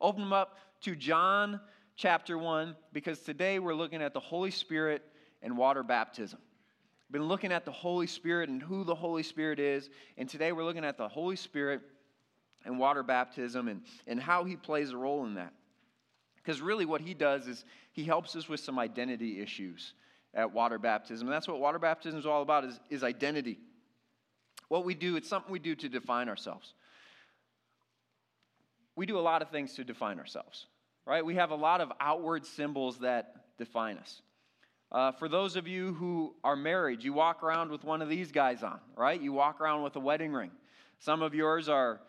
Open them up to John chapter 1 because today we're looking at the Holy Spirit and water baptism. We've been looking at the Holy Spirit and who the Holy Spirit is, and today we're looking at the Holy Spirit and water baptism and, and how he plays a role in that. Because really, what he does is he helps us with some identity issues at water baptism. And that's what water baptism is all about is, is identity. What we do, it's something we do to define ourselves. We do a lot of things to define ourselves, right? We have a lot of outward symbols that define us. Uh, for those of you who are married, you walk around with one of these guys on, right? You walk around with a wedding ring. Some of yours are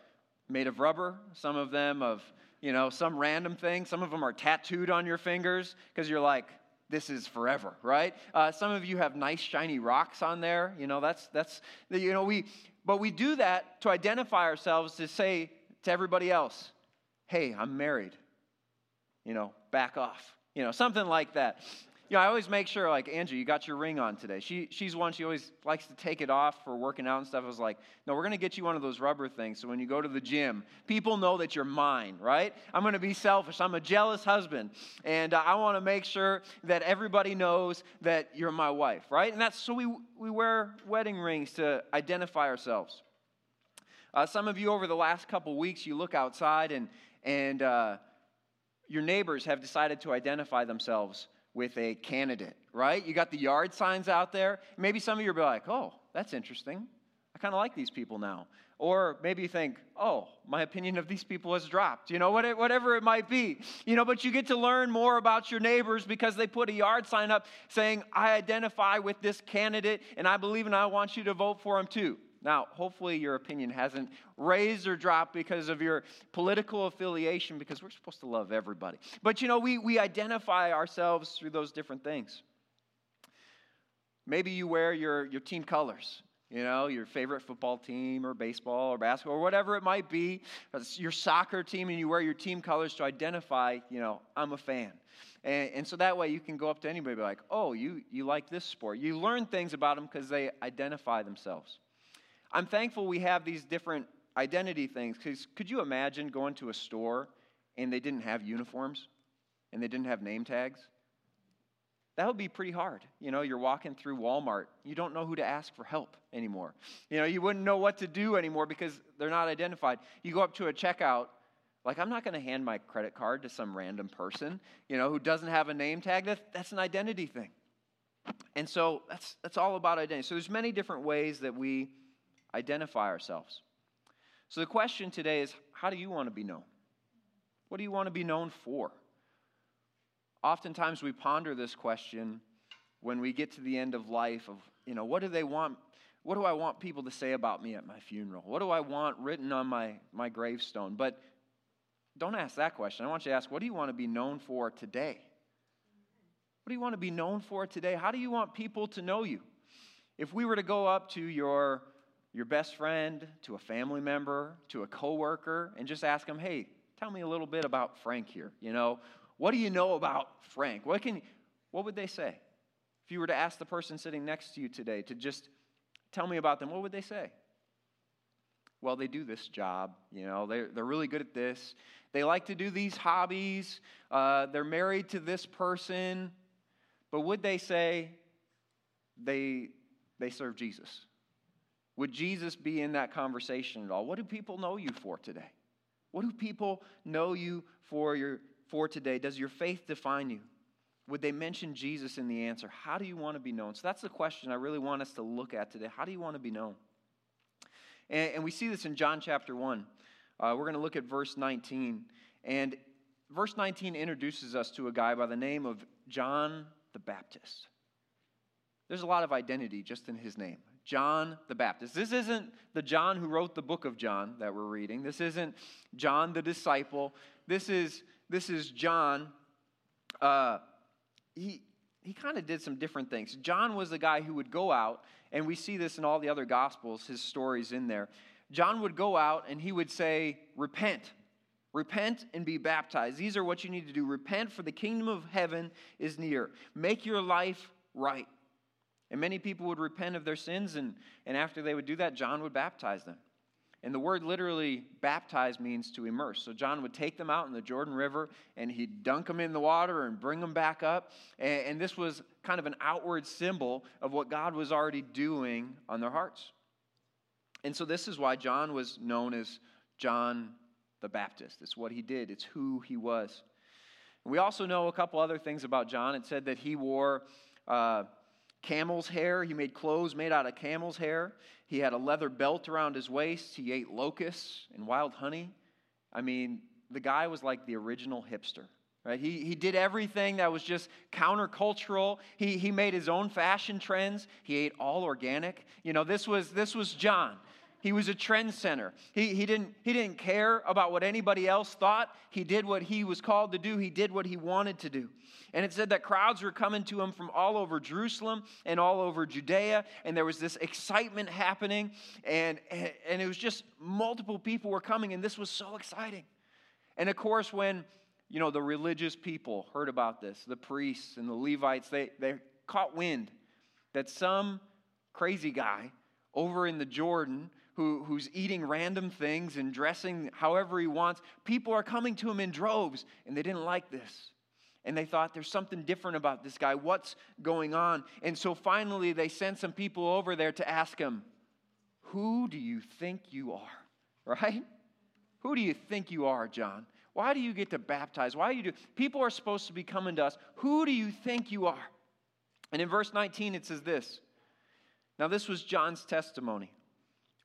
made of rubber, some of them of, you know, some random thing. Some of them are tattooed on your fingers because you're like, this is forever, right? Uh, some of you have nice shiny rocks on there. You know, that's, that's, you know, we, but we do that to identify ourselves to say to everybody else, hey, I'm married. You know, back off. You know, something like that you know, I always make sure, like, Angie, you got your ring on today. She, she's one, she always likes to take it off for working out and stuff. I was like, no, we're going to get you one of those rubber things so when you go to the gym, people know that you're mine, right? I'm going to be selfish. I'm a jealous husband. And uh, I want to make sure that everybody knows that you're my wife, right? And that's so we, we wear wedding rings to identify ourselves. Uh, some of you over the last couple weeks, you look outside and, and uh, your neighbors have decided to identify themselves with a candidate, right? You got the yard signs out there. Maybe some of you are like, oh, that's interesting. I kind of like these people now. Or maybe you think, oh, my opinion of these people has dropped, you know, whatever it might be. You know, but you get to learn more about your neighbors because they put a yard sign up saying, I identify with this candidate and I believe and I want you to vote for him too. Now, hopefully, your opinion hasn't raised or dropped because of your political affiliation, because we're supposed to love everybody. But you know, we, we identify ourselves through those different things. Maybe you wear your, your team colors, you know, your favorite football team or baseball or basketball or whatever it might be, your soccer team, and you wear your team colors to identify, you know, I'm a fan. And, and, so that way you can go up to anybody like, oh, you, you like this sport. You learn things about them because they identify themselves. I'm thankful we have these different identity things because could you imagine going to a store and they didn't have uniforms and they didn't have name tags? That would be pretty hard. You know, you're walking through Walmart, you don't know who to ask for help anymore. You know, you wouldn't know what to do anymore because they're not identified. You go up to a checkout, like, I'm not going to hand my credit card to some random person, you know, who doesn't have a name tag. That, that's an identity thing. And so that's, that's all about identity. So there's many different ways that we identify ourselves. So the question today is how do you want to be known? What do you want to be known for? Oftentimes we ponder this question when we get to the end of life of, you know, what do they want? What do I want people to say about me at my funeral? What do I want written on my, my gravestone? But don't ask that question. I want you to ask, what do you want to be known for today? What do you want to be known for today? How do you want people to know you? If we were to go up to your your best friend, to a family member, to a coworker, and just ask them, hey, tell me a little bit about Frank here. You know, what do you know about Frank? What can what would they say? If you were to ask the person sitting next to you today to just tell me about them, what would they say? Well, they do this job, you know, they're, they're really good at this. They like to do these hobbies. Uh, they're married to this person. But would they say they, they serve Jesus? Would Jesus be in that conversation at all? What do people know you for today? What do people know you for, your, for today? Does your faith define you? Would they mention Jesus in the answer? How do you want to be known? So that's the question I really want us to look at today. How do you want to be known? And, and we see this in John chapter 1. Uh, we're going to look at verse 19. And verse 19 introduces us to a guy by the name of John the Baptist. There's a lot of identity just in his name. John the Baptist. This isn't the John who wrote the book of John that we're reading. This isn't John the disciple. This is, this is John. Uh, he, he kind of did some different things. John was the guy who would go out, and we see this in all the other gospels, his stories in there. John would go out and he would say, Repent. Repent and be baptized. These are what you need to do. Repent, for the kingdom of heaven is near. Make your life right. And many people would repent of their sins, and, and after they would do that, John would baptize them. And the word literally baptize means to immerse. So John would take them out in the Jordan River and he'd dunk them in the water and bring them back up. And, and this was kind of an outward symbol of what God was already doing on their hearts. And so this is why John was known as John the Baptist. It's what he did, it's who he was. We also know a couple other things about John. It said that he wore uh, camel's hair. He made clothes made out of camel's hair. He had a leather belt around his waist. He ate locusts and wild honey. I mean, the guy was like the original hipster. Right? He, he did everything that was just countercultural. He, he made his own fashion trends. He ate all organic. You know, this was, this was John. He was a trend center. He, he, didn't, he didn't care about what anybody else thought. He did what he was called to do, he did what he wanted to do. And it said that crowds were coming to him from all over Jerusalem and all over Judea, and there was this excitement happening, and, and it was just multiple people were coming, and this was so exciting. And of course, when you know the religious people heard about this, the priests and the Levites, they, they caught wind that some crazy guy over in the Jordan who, who's eating random things and dressing however he wants. People are coming to him in droves, and they didn't like this. And they thought, there's something different about this guy. What's going on? And so finally, they sent some people over there to ask him, Who do you think you are? Right? Who do you think you are, John? Why do you get to baptize? Why do you do? People are supposed to be coming to us. Who do you think you are? And in verse 19, it says this. Now, this was John's testimony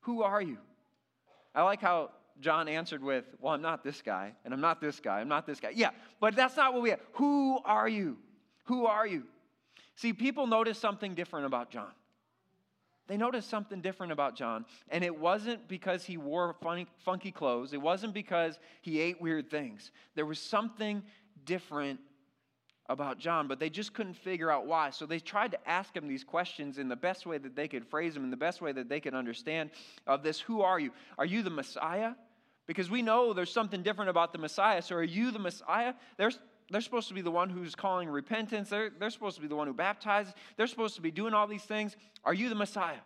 Who are you? I like how John answered with, Well, I'm not this guy, and I'm not this guy, I'm not this guy. Yeah, but that's not what we have. Who are you? Who are you? See, people notice something different about John. They noticed something different about John, and it wasn't because he wore funny, funky clothes. It wasn't because he ate weird things. There was something different about John, but they just couldn't figure out why. So they tried to ask him these questions in the best way that they could phrase them, in the best way that they could understand of this Who are you? Are you the Messiah? Because we know there's something different about the Messiah. So are you the Messiah? They're, supposed to be the one who's calling repentance, they're, they're supposed to be the one who baptizes, they're supposed to be doing all these things. Are you the Messiah?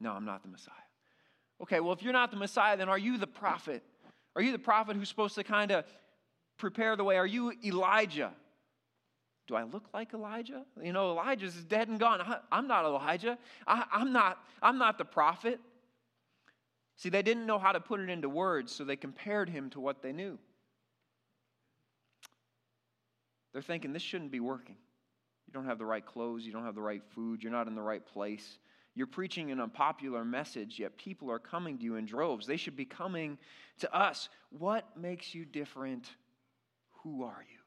No, I'm not the Messiah. Okay, well, if you're not the Messiah, then are you the prophet? Are you the prophet who's supposed to kind of prepare the way? Are you Elijah? Do I look like Elijah? You know, Elijah's dead and gone. I, am not Elijah. I, I'm, not, I'm not the prophet. See, they didn't know how to put it into words, so they compared him to what they knew. They're thinking, this shouldn't be working. You don't have the right clothes, you don't have the right food, you're not in the right place. You're preaching an unpopular message, yet people are coming to you in droves. They should be coming to us. What makes you different? Who are you?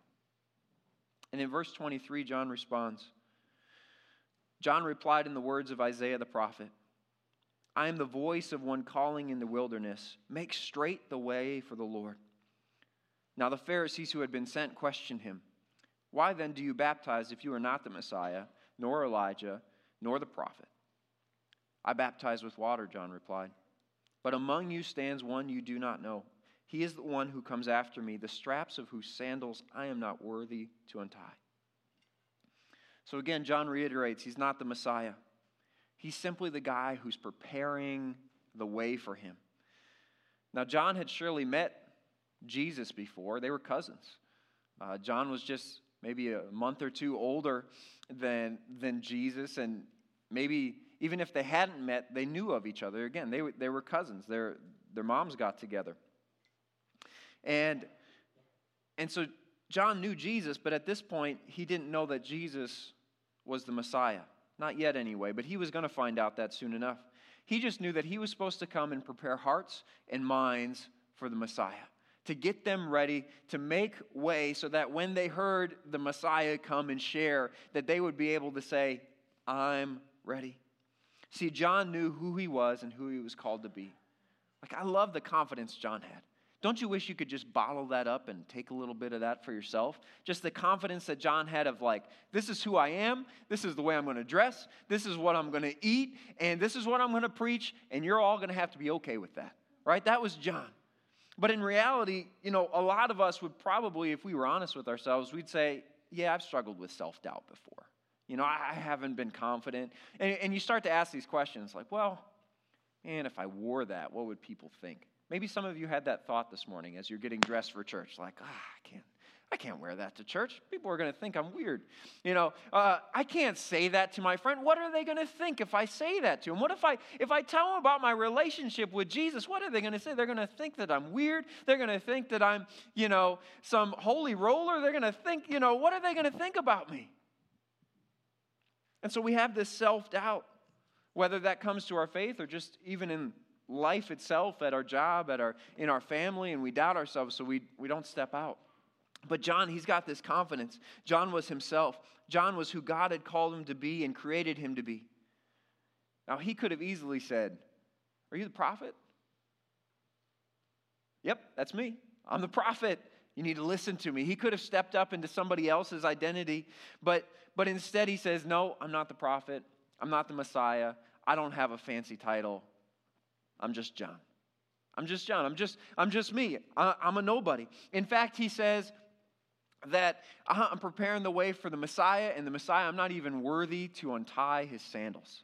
And in verse 23, John responds John replied in the words of Isaiah the prophet I am the voice of one calling in the wilderness, make straight the way for the Lord. Now the Pharisees who had been sent questioned him, Why then do you baptize if you are not the Messiah, nor Elijah, nor the prophet? I baptize with water, John replied. But among you stands one you do not know he is the one who comes after me, the straps of whose sandals I am not worthy to untie. So again, John reiterates he's not the Messiah. He's simply the guy who's preparing the way for him. Now, John had surely met Jesus before, they were cousins. Uh, John was just maybe a month or two older than, than Jesus, and maybe even if they hadn't met, they knew of each other. Again, they, they were cousins, their, their moms got together. And, and so John knew Jesus, but at this point, he didn't know that Jesus was the Messiah. Not yet, anyway, but he was going to find out that soon enough. He just knew that he was supposed to come and prepare hearts and minds for the Messiah, to get them ready, to make way so that when they heard the Messiah come and share, that they would be able to say, I'm ready. See, John knew who he was and who he was called to be. Like, I love the confidence John had. Don't you wish you could just bottle that up and take a little bit of that for yourself? Just the confidence that John had of, like, this is who I am, this is the way I'm going to dress, this is what I'm going to eat, and this is what I'm going to preach, and you're all going to have to be okay with that, right? That was John. But in reality, you know, a lot of us would probably, if we were honest with ourselves, we'd say, yeah, I've struggled with self doubt before. You know, I haven't been confident. And, and you start to ask these questions like, well, man, if I wore that, what would people think? Maybe some of you had that thought this morning as you're getting dressed for church, like, ah, I can't, I can't wear that to church. People are going to think I'm weird. You know, uh, I can't say that to my friend. What are they going to think if I say that to them? What if I if I tell them about my relationship with Jesus? What are they going to say? They're going to think that I'm weird. They're going to think that I'm, you know, some holy roller. They're going to think, you know, what are they going to think about me? And so we have this self doubt, whether that comes to our faith or just even in life itself, at our job, at our, in our family, and we doubt ourselves so we, we don't step out. But John, he's got this confidence. John was himself. John was who God had called him to be and created him to be. Now, he could have easily said, Are you the prophet? Yep, that's me. I'm the prophet. You need to listen to me. He could have stepped up into somebody else's identity, but, but instead he says, No, I'm not the prophet. I'm not the Messiah. I don't have a fancy title. I'm just John. I'm just John. I'm just, I'm just me. I, I'm a nobody. In fact, he says that uh-huh, I'm preparing the way for the Messiah, and the Messiah, I'm not even worthy to untie his sandals.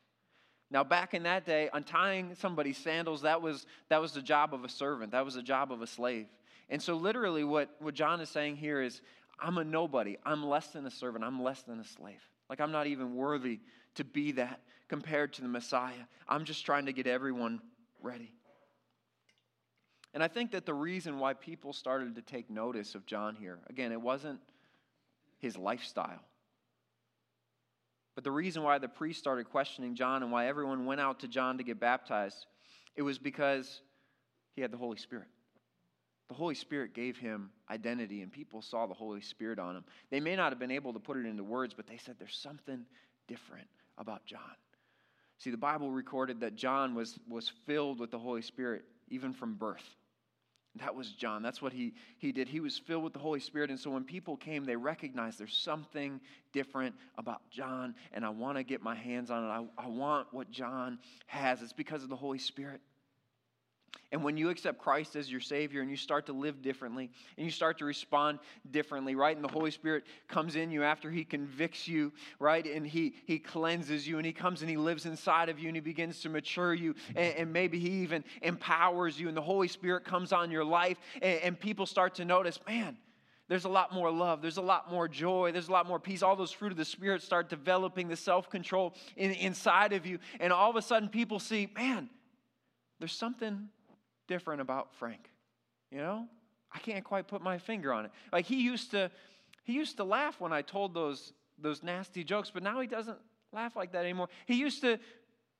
Now, back in that day, untying somebody's sandals, that was, that was the job of a servant, that was the job of a slave. And so, literally, what, what John is saying here is, I'm a nobody. I'm less than a servant. I'm less than a slave. Like, I'm not even worthy to be that compared to the Messiah. I'm just trying to get everyone ready. And I think that the reason why people started to take notice of John here, again, it wasn't his lifestyle. But the reason why the priest started questioning John and why everyone went out to John to get baptized, it was because he had the Holy Spirit. The Holy Spirit gave him identity, and people saw the Holy Spirit on him. They may not have been able to put it into words, but they said there's something different about John. See, the Bible recorded that John was, was filled with the Holy Spirit even from birth. That was John. That's what he, he did. He was filled with the Holy Spirit. And so when people came, they recognized there's something different about John, and I want to get my hands on it. I, I want what John has. It's because of the Holy Spirit. And when you accept Christ as your Savior and you start to live differently and you start to respond differently, right? And the Holy Spirit comes in you after He convicts you, right? And He, he cleanses you and He comes and He lives inside of you and He begins to mature you. And, and maybe He even empowers you and the Holy Spirit comes on your life and, and people start to notice, man, there's a lot more love. There's a lot more joy. There's a lot more peace. All those fruit of the Spirit start developing the self control in, inside of you. And all of a sudden, people see, man, there's something different about Frank? You know? I can't quite put my finger on it. Like he used to he used to laugh when I told those those nasty jokes, but now he doesn't laugh like that anymore. He used to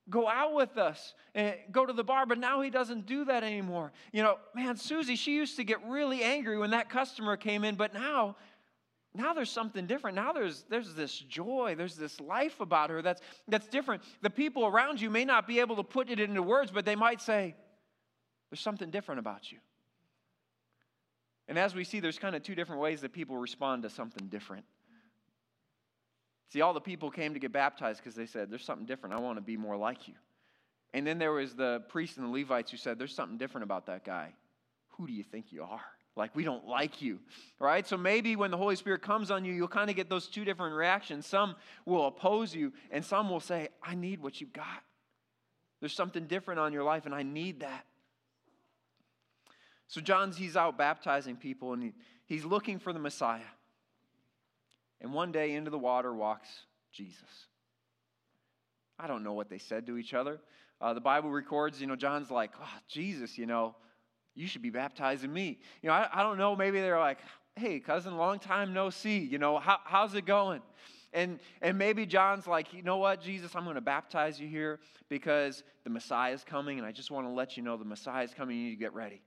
go out with us and go to the bar, but now he doesn't do that anymore. You know, man, Susie, she used to get really angry when that customer came in, but now now there's something different. Now there's there's this joy, there's this life about her that's that's different. The people around you may not be able to put it into words, but they might say, there's something different about you. And as we see, there's kind of two different ways that people respond to something different. See, all the people came to get baptized because they said, There's something different. I want to be more like you. And then there was the priests and the Levites who said, There's something different about that guy. Who do you think you are? Like, we don't like you, right? So maybe when the Holy Spirit comes on you, you'll kind of get those two different reactions. Some will oppose you, and some will say, I need what you've got. There's something different on your life, and I need that. So John's he's out baptizing people and he, he's looking for the Messiah. And one day into the water walks Jesus. I don't know what they said to each other. Uh, the Bible records, you know, John's like, oh, Jesus, you know, you should be baptizing me. You know, I, I don't know, maybe they're like, hey, cousin, long time no see. You know, how, how's it going? And, and maybe John's like, you know what, Jesus, I'm going to baptize you here because the Messiah is coming, and I just want to let you know the Messiah is coming. You need to get ready.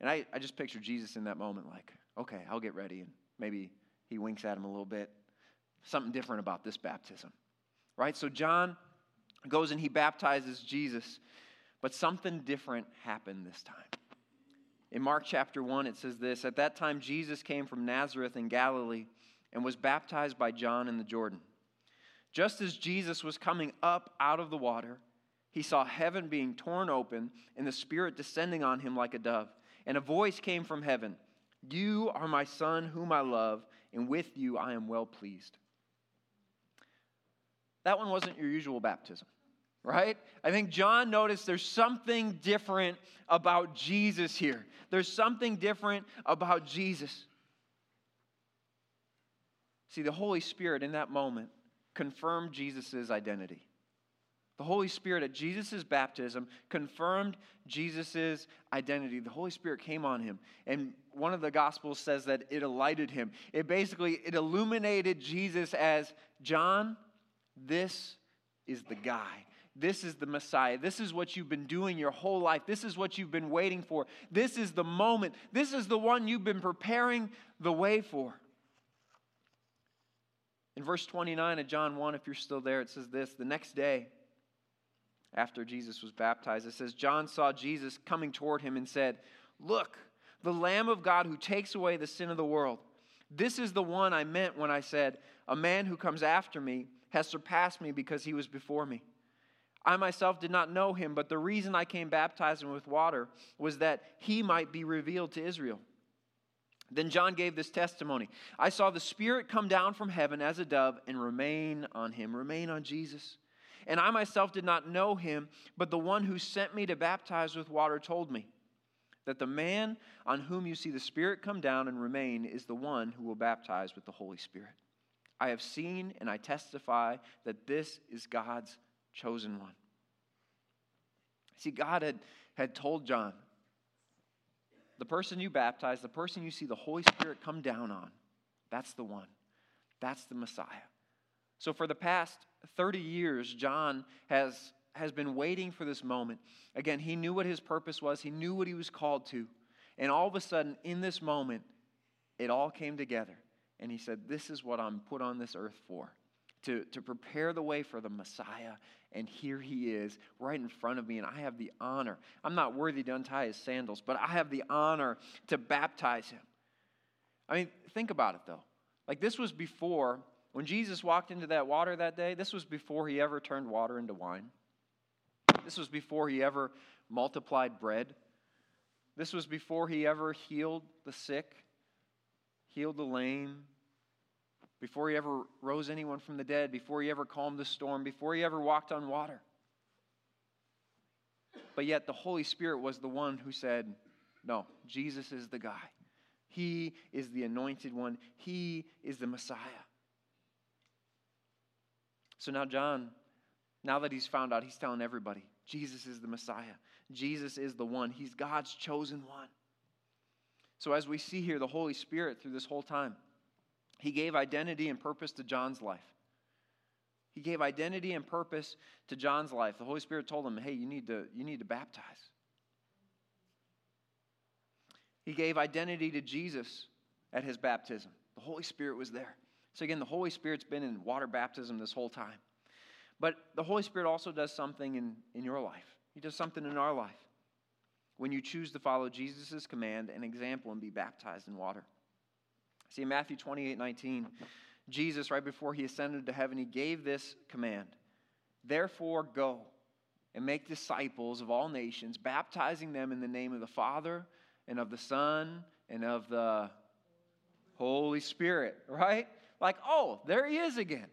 And I, I just picture Jesus in that moment, like, okay, I'll get ready. And maybe he winks at him a little bit. Something different about this baptism, right? So John, goes and he baptizes Jesus. But something different happened this time. In Mark chapter 1, it says this At that time, Jesus came from Nazareth in Galilee and was baptized by John in the Jordan. Just as Jesus was coming up out of the water, he saw heaven being torn open and the Spirit descending on him like a dove. And a voice came from heaven You are my Son, whom I love, and with you I am well pleased. That one wasn't your usual baptism right? I think John noticed there's something different about Jesus here. There's something different about Jesus. See, the Holy Spirit in that moment confirmed Jesus' identity. The Holy Spirit at Jesus' baptism confirmed Jesus' identity. The Holy Spirit came on him. And one of the Gospels says that it alighted him. It basically, it illuminated Jesus as, John, this is the guy. This is the Messiah. This is what you've been doing your whole life. This is what you've been waiting for. This is the moment. This is the one you've been preparing the way for. In verse 29 of John 1, if you're still there, it says this The next day, after Jesus was baptized, it says, John saw Jesus coming toward him and said, Look, the Lamb of God who takes away the sin of the world. This is the one I meant when I said, A man who comes after me has surpassed me because he was before me. I myself did not know him, but the reason I came baptizing with water was that he might be revealed to Israel. Then John gave this testimony I saw the Spirit come down from heaven as a dove and remain on him, remain on Jesus. And I myself did not know him, but the one who sent me to baptize with water told me that the man on whom you see the Spirit come down and remain is the one who will baptize with the Holy Spirit. I have seen and I testify that this is God's chosen one. See, God had, had told John, the person you baptize, the person you see the Holy Spirit come down on, that's the one. That's the Messiah. So for the past 30 years, John has, has been waiting for this moment. Again, he knew what his purpose was, he knew what he was called to. And all of a sudden, in this moment, it all came together. And he said, This is what I'm put on this earth for to, to prepare the way for the Messiah. And here he is right in front of me, and I have the honor. I'm not worthy to untie his sandals, but I have the honor to baptize him. I mean, think about it though. Like, this was before, when Jesus walked into that water that day, this was before he ever turned water into wine. This was before he ever multiplied bread. This was before he ever healed the sick, healed the lame, before he ever rose anyone from the dead, before he ever calmed the storm, before he ever walked on water. But yet the Holy Spirit was the one who said, No, Jesus is the guy. He is the anointed one, he is the Messiah. So now, John, now that he's found out, he's telling everybody Jesus is the Messiah. Jesus is the one. He's God's chosen one. So, as we see here, the Holy Spirit through this whole time, he gave identity and purpose to John's life. He gave identity and purpose to John's life. The Holy Spirit told him, hey, you need to, you need to baptize. He gave identity to Jesus at his baptism. The Holy Spirit was there. So, again, the Holy Spirit's been in water baptism this whole time. But the Holy Spirit also does something in, in your life, He does something in our life when you choose to follow Jesus' command and example and be baptized in water. See, in Matthew 28 19, Jesus, right before he ascended to heaven, he gave this command Therefore, go and make disciples of all nations, baptizing them in the name of the Father and of the Son and of the Holy Spirit, right? Like, oh, there he is again.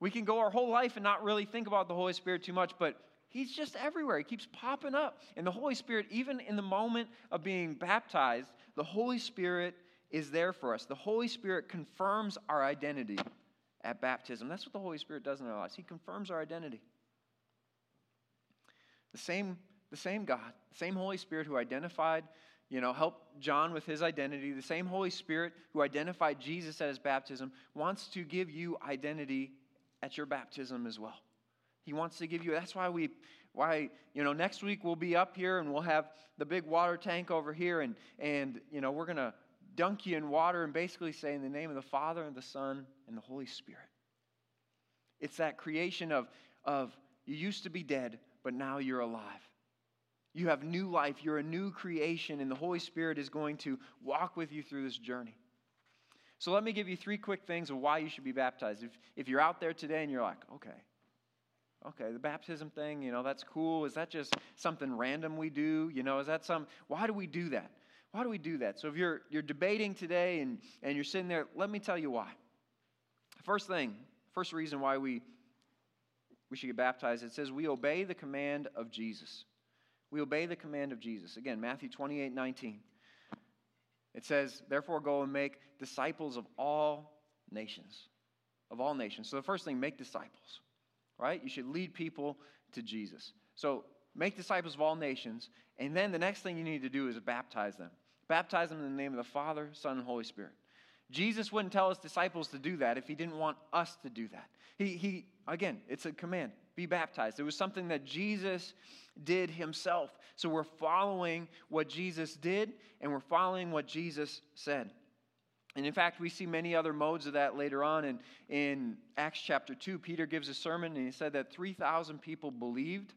We can go our whole life and not really think about the Holy Spirit too much, but he's just everywhere. He keeps popping up. And the Holy Spirit, even in the moment of being baptized, the Holy Spirit is there for us. The Holy Spirit confirms our identity at baptism. That's what the Holy Spirit does in our lives. He confirms our identity. The same, the same God, the same Holy Spirit who identified, you know, help John with his identity, the same Holy Spirit who identified Jesus at his baptism, wants to give you identity at your baptism as well. He wants to give you, that's why we, why, you know, next week we'll be up here and we'll have the big water tank over here and, and you know, we're going to dunk you in water and basically say, in the name of the Father and the Son and the Holy Spirit. It's that creation of, of You used to be dead, but now you're alive. You have new life. You're a new creation, and the Holy Spirit is going to walk with you through this journey. So, let me give you three quick things of why you should be baptized. If, if you're out there today and you're like, okay, okay, the baptism thing, you know, that's cool. Is that just something random we do? You know, is that some, why do we do that? Why do we do that? So, if you're, you're debating today and, and you're sitting there, let me tell you why. First thing, first reason why we, we should get baptized, it says we obey the command of Jesus. We obey the command of Jesus. Again, Matthew 28 19. It says, Therefore, go and make disciples of all nations. Of all nations. So, the first thing, make disciples, right? You should lead people to Jesus. So, make disciples of all nations. And then the next thing you need to do is baptize them. Baptize them in the name of the Father, Son, and Holy Spirit. Jesus wouldn't tell his disciples to do that if he didn't want us to do that. He, he again, it's a command be baptized. It was something that Jesus did himself. So we're following what Jesus did and we're following what Jesus said. And in fact, we see many other modes of that later on. In, in Acts chapter 2, Peter gives a sermon and he said that 3,000 people believed.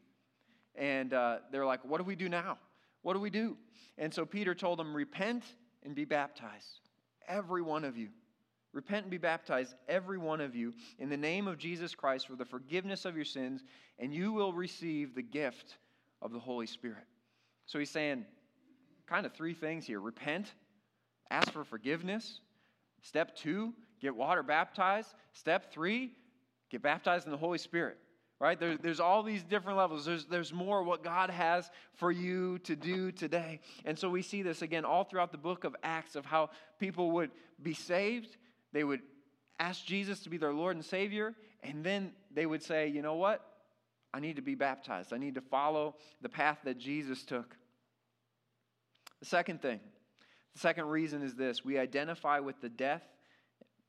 And uh, they're like, What do we do now? What do we do? And so Peter told them, Repent and be baptized, every one of you. Repent and be baptized, every one of you, in the name of Jesus Christ for the forgiveness of your sins, and you will receive the gift of the Holy Spirit. So he's saying kind of three things here repent, ask for forgiveness. Step two, get water baptized. Step three, get baptized in the Holy Spirit. Right? There, there's all these different levels. There's, there's more what God has for you to do today. And so we see this again all throughout the book of Acts of how people would be saved they would ask Jesus to be their Lord and Savior, and then they would say, you know what? I need to be baptized. I need to follow the path that Jesus took. The second thing, the second reason is this we identify with the death,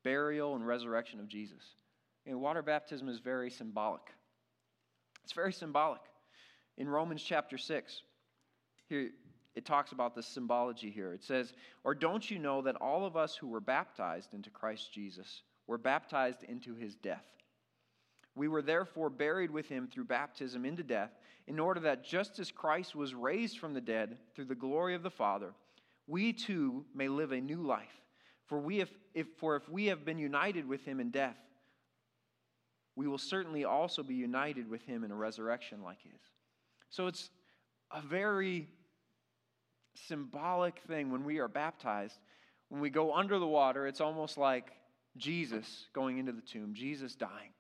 burial, and resurrection of Jesus. And water baptism is very symbolic. It's very symbolic. In Romans chapter 6, here, it talks about the symbology here. It says, Or don't you know that all of us who were baptized into Christ Jesus were baptized into his death? We were therefore buried with him through baptism into death, in order that just as Christ was raised from the dead through the glory of the Father, we too may live a new life. For, we have, if, for if we have been united with him in death, we will certainly also be united with him in a resurrection like his. So it's a very symbolic thing when we are baptized. When we go under the water, it's almost like Jesus going into the tomb, Jesus dying.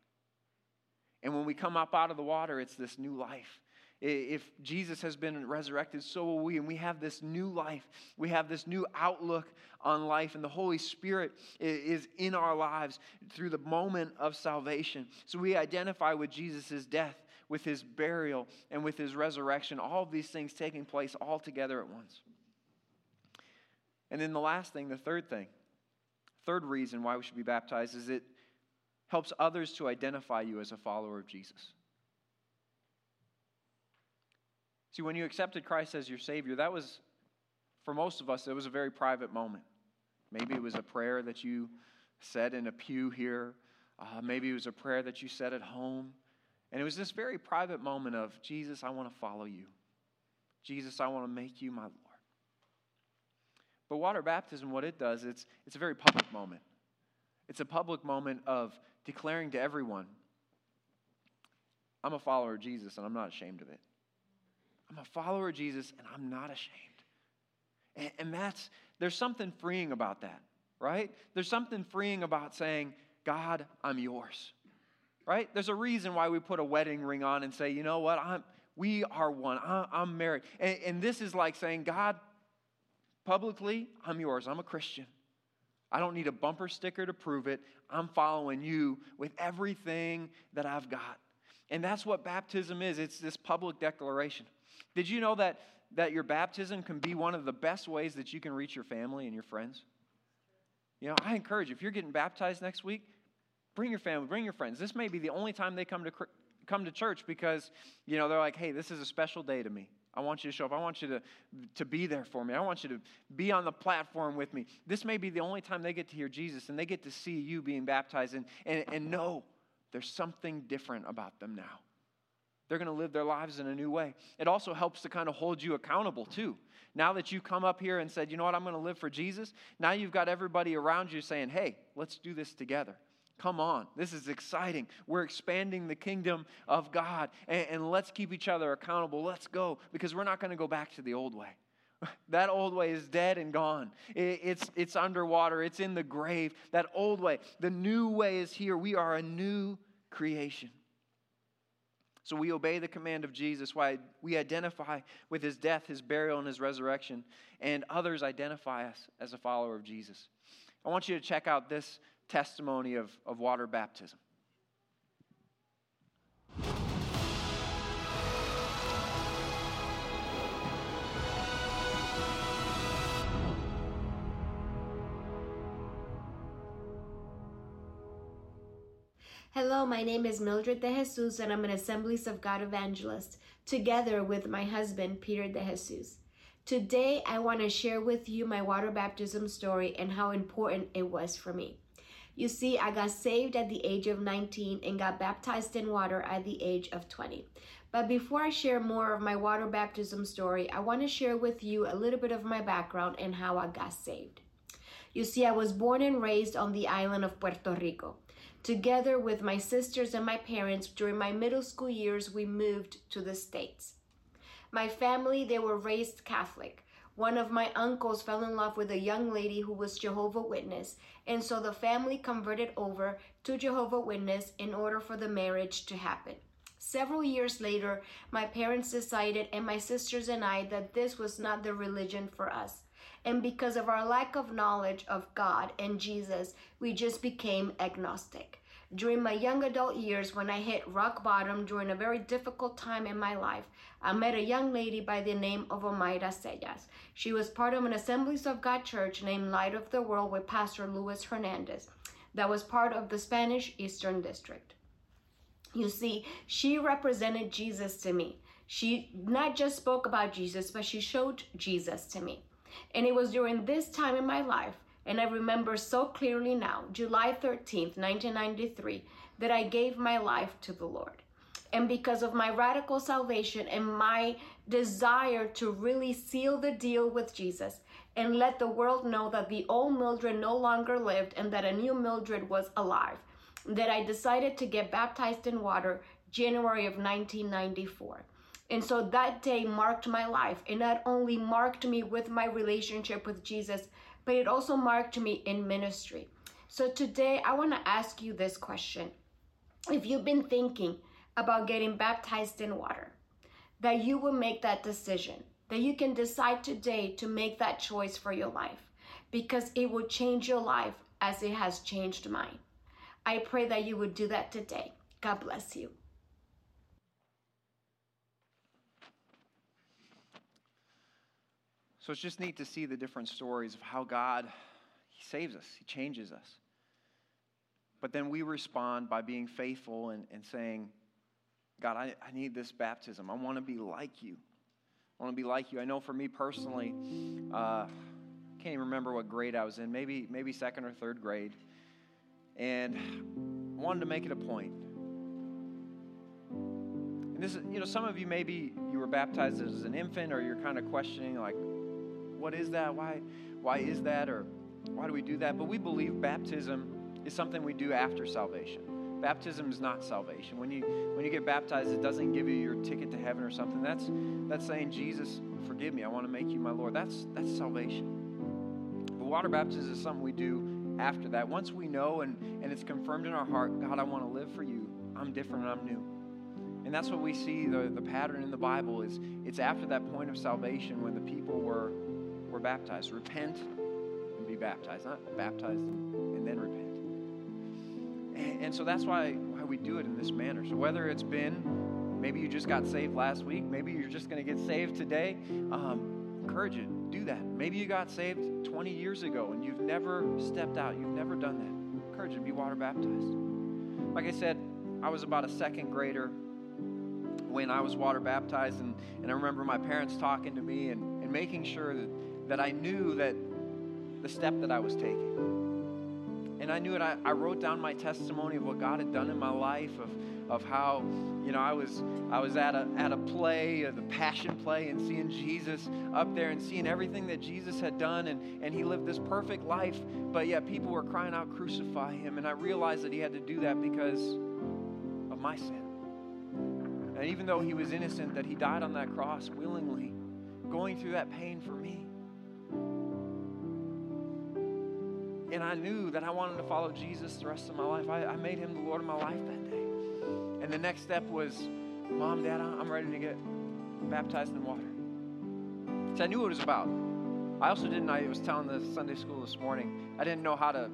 And when we come up out of the water, it's this new life. If Jesus has been resurrected, so will we. And we have this new life. We have this new outlook on life. And the Holy Spirit is in our lives through the moment of salvation. So we identify with Jesus' death, with his burial, and with his resurrection. All of these things taking place all together at once. And then the last thing, the third thing, third reason why we should be baptized is it helps others to identify you as a follower of Jesus. See, when you accepted Christ as your Savior, that was, for most of us, it was a very private moment. Maybe it was a prayer that you said in a pew here. Uh, maybe it was a prayer that you said at home. And it was this very private moment of, Jesus, I want to follow you. Jesus, I want to make you my Lord. But water baptism, what it does, it's, it's a very public moment. It's a public moment of declaring to everyone, I'm a follower of Jesus and I'm not ashamed of it. I'm a follower of Jesus and I'm not ashamed. And, and that's, there's something freeing about that, right? There's something freeing about saying, God, I'm yours, right? There's a reason why we put a wedding ring on and say, you know what, I'm, we are one, I'm married. And, and this is like saying, God, Publicly, I'm yours. I'm a Christian. I don't need a bumper sticker to prove it. I'm following you with everything that I've got. And that's what baptism is it's this public declaration. Did you know that, that your baptism can be one of the best ways that you can reach your family and your friends? You know, I encourage you, if you're getting baptized next week, bring your family, bring your friends. This may be the only time they come to, come to church because, you know, they're like, hey, this is a special day to me. I want you to show up. I want you to, to be there for me. I want you to be on the platform with me. This may be the only time they get to hear Jesus and they get to see you being baptized and, and, and know there's something different about them now. They're going to live their lives in a new way. It also helps to kind of hold you accountable, too. Now that you've come up here and said, you know what, I'm going to live for Jesus, now you've got everybody around you saying, hey, let's do this together. Come on, this is exciting. We're expanding the kingdom of God, and, and let's keep each other accountable. Let's go, because we're not going to go back to the old way. That old way is dead and gone. It's, it's underwater, it's in the grave. That old way. The new way is here. We are a new creation. So we obey the command of Jesus. Why we identify with his death, his burial, and his resurrection, and others identify us as a follower of Jesus. I want you to check out this testimony of, of water baptism. Hello, my name is Mildred De Jesus, and I'm an Assemblies of God evangelist, together with my husband, Peter De Jesus. Today, I want to share with you my water baptism story and how important it was for me. You see, I got saved at the age of 19 and got baptized in water at the age of 20. But before I share more of my water baptism story, I want to share with you a little bit of my background and how I got saved. You see, I was born and raised on the island of Puerto Rico. Together with my sisters and my parents, during my middle school years, we moved to the States. My family, they were raised Catholic. One of my uncles fell in love with a young lady who was Jehovah Witness, and so the family converted over to Jehovah Witness in order for the marriage to happen. Several years later, my parents decided, and my sisters and I, that this was not the religion for us. And because of our lack of knowledge of God and Jesus, we just became agnostic. During my young adult years, when I hit rock bottom during a very difficult time in my life, I met a young lady by the name of Omaira Sellas. She was part of an Assemblies of God church named Light of the World with Pastor Luis Hernandez, that was part of the Spanish Eastern District. You see, she represented Jesus to me. She not just spoke about Jesus, but she showed Jesus to me. And it was during this time in my life, and I remember so clearly now, July 13th, 1993, that I gave my life to the Lord. And because of my radical salvation and my desire to really seal the deal with Jesus and let the world know that the old Mildred no longer lived and that a new Mildred was alive, that I decided to get baptized in water January of 1994. And so that day marked my life. It not only marked me with my relationship with Jesus, but it also marked me in ministry. So today I want to ask you this question. If you've been thinking about getting baptized in water, that you will make that decision, that you can decide today to make that choice for your life because it will change your life as it has changed mine. I pray that you would do that today. God bless you. So it's just neat to see the different stories of how God he saves us, he changes us. But then we respond by being faithful and, and saying, God, I, I need this baptism. I want to be like you. I want to be like you. I know for me personally, uh, can't even remember what grade I was in, maybe, maybe second or third grade. And wanted to make it a point. And this is, you know, some of you maybe you were baptized as an infant or you're kind of questioning, like, what is that? Why, why is that? Or why do we do that? But we believe baptism is something we do after salvation. Baptism is not salvation. When you when you get baptized, it doesn't give you your ticket to heaven or something. That's that's saying, Jesus, forgive me. I want to make you my Lord. That's that's salvation. But water baptism is something we do after that. Once we know and, and it's confirmed in our heart, God, I want to live for you. I'm different and I'm new. And that's what we see the, the pattern in the Bible is it's after that point of salvation when the people were were baptized. Repent and be baptized, not baptized and then repent. And, so that's why, why we do it in this manner. So whether it's been maybe you just got saved last week, maybe you're just going to get saved today, um, encourage it. do that. Maybe you got saved 20 years ago and you've never stepped out, you've never done that. Encourage it be water baptized. Like I said, I was about a second grader when I was water baptized, and, and I remember my parents talking to me and, and making sure that that I knew that the step that I was taking. And I knew it. I, I wrote down my testimony of what God had done in my life, of, of how, you know, I was I was at a at a play, uh, the Passion play, and seeing Jesus up there and seeing everything that Jesus had done, and and he lived this perfect life, but yet people were crying out, "Crucify him!" And I realized that he had to do that because of my sin. And even though he was innocent, that he died on that cross willingly, going through that pain for me. And I knew that I wanted to follow Jesus the rest of my life. I, I made him the Lord of my life that day. And the next step was, Mom, Dad, I'm ready to get baptized in water. So I knew what it was about. I also didn't, I was telling the Sunday school this morning, I didn't know how to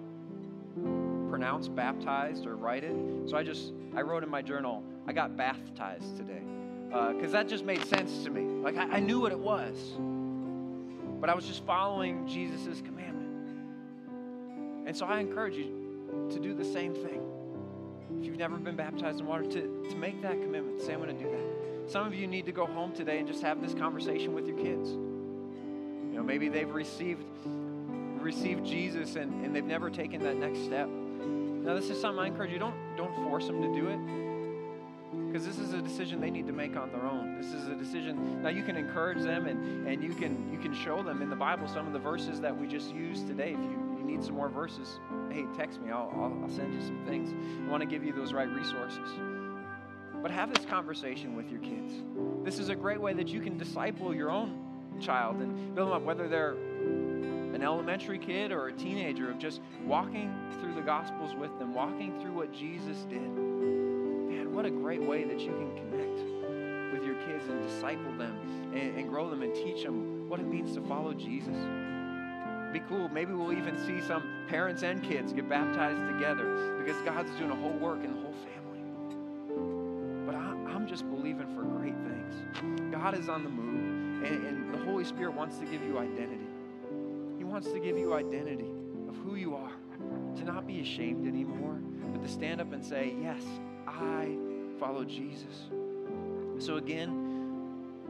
pronounce baptized or write it. So I just, I wrote in my journal, I got baptized today. Because uh, that just made sense to me. Like I, I knew what it was. But I was just following Jesus' command. And so I encourage you to do the same thing. If you've never been baptized in water, to, to make that commitment. Say, I'm going to do that. Some of you need to go home today and just have this conversation with your kids. You know, maybe they've received received Jesus and, and they've never taken that next step. Now, this is something I encourage you. Don't don't force them to do it. Because this is a decision they need to make on their own. This is a decision. Now you can encourage them and, and you can you can show them in the Bible some of the verses that we just used today if you need some more verses, hey, text me. I'll, I'll, I'll send you some things. I want to give you those right resources. But have this conversation with your kids. This is a great way that you can disciple your own child and build them up, whether they're an elementary kid or a teenager, of just walking through the Gospels with them, walking through what Jesus did. Man, what a great way that you can connect with your kids and disciple them and, and grow them and teach them what it means to follow Jesus be cool. Maybe we'll even see some parents and kids get baptized together because God's doing a whole work in the whole family. But I, am just believing for great things. God is on the move, and, and the Holy Spirit wants to give you identity. He wants to give you identity of who you are, to not be ashamed anymore, but to stand up and say, Yes, I follow Jesus. So, again,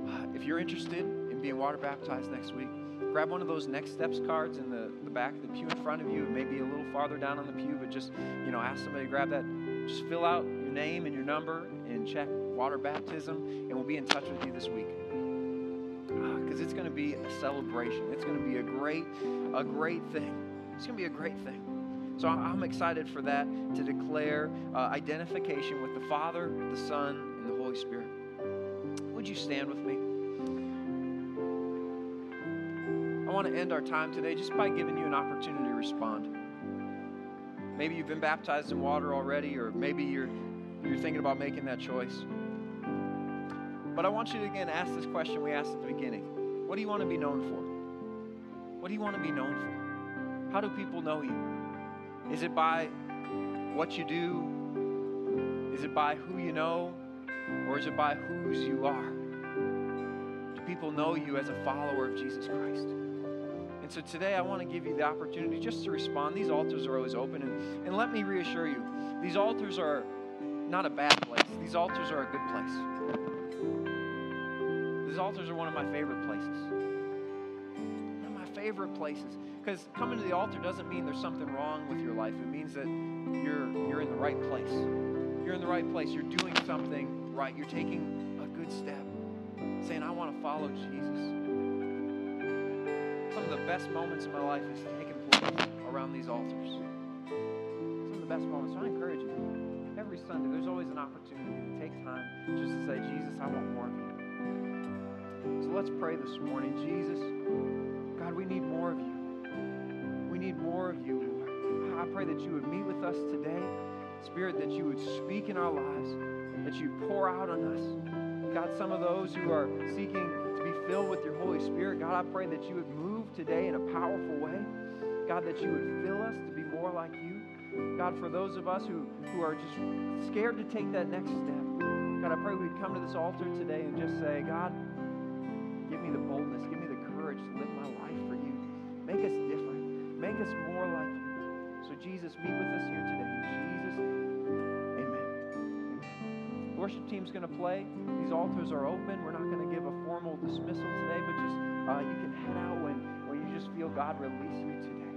uh, if you're interested in being water baptized next week, grab one of those next steps cards in the, the back of the pew in front of you, maybe a little farther down on the pew, but just, you know, ask somebody to grab that. Just fill out your name and your number and check water baptism, and we'll be in touch with you this week. Because ah, it's going to be a celebration. It's going to be a great, a great thing. It's going to be a great thing. So I'm excited for that to declare uh, identification with the Father, the Son, and the Holy Spirit. Would you stand with me? I want to end our time today just by giving you an opportunity to respond. Maybe you've been baptized in water already, or maybe you're, you're thinking about making that choice. But I want you to again ask this question we asked at the beginning What do you want to be known for? What do you want to be known for? How do people know you? Is it by what you do? Is it by who you know? Or is it by whose you are? Do people know you as a follower of Jesus Christ? And so today I want to give you the opportunity just to respond. These altars are always open. And, and let me reassure you, these altars are not a bad place, these altars are a good place. These altars are one of my favorite places. One of my favorite places. Because coming to the altar doesn't mean there's something wrong with your life. It means that you're, you're in the right place. You're in the right place. You're doing something right. You're taking a good step. Saying, I want to follow Jesus best moments in my life has taken place around these altars. Some of the best moments. So I encourage you. Every Sunday, there's always an opportunity to take time just to say, Jesus, I want more of you. So let's pray this morning. Jesus, God, we need more of you. We need more of you. I pray that you would meet with us today. Spirit, that you would speak in our lives, that you pour out on us. God, some of those who are seeking to be filled with your Holy Spirit, God, I pray that you would move today in a powerful way. God, that you would fill us to be more like you. God, for those of us who, who are just scared to take that next step, God, I pray we'd come to this altar today and just say, God, give me the boldness, give me the courage to live my life for you. Make us different. Make us more like you. So, Jesus, meet with us here today. In Jesus' name, amen. amen. Worship team's going to play. These altars are open. We're not going to give a formal dismissal today, but just uh, you can head out when you just feel God release you to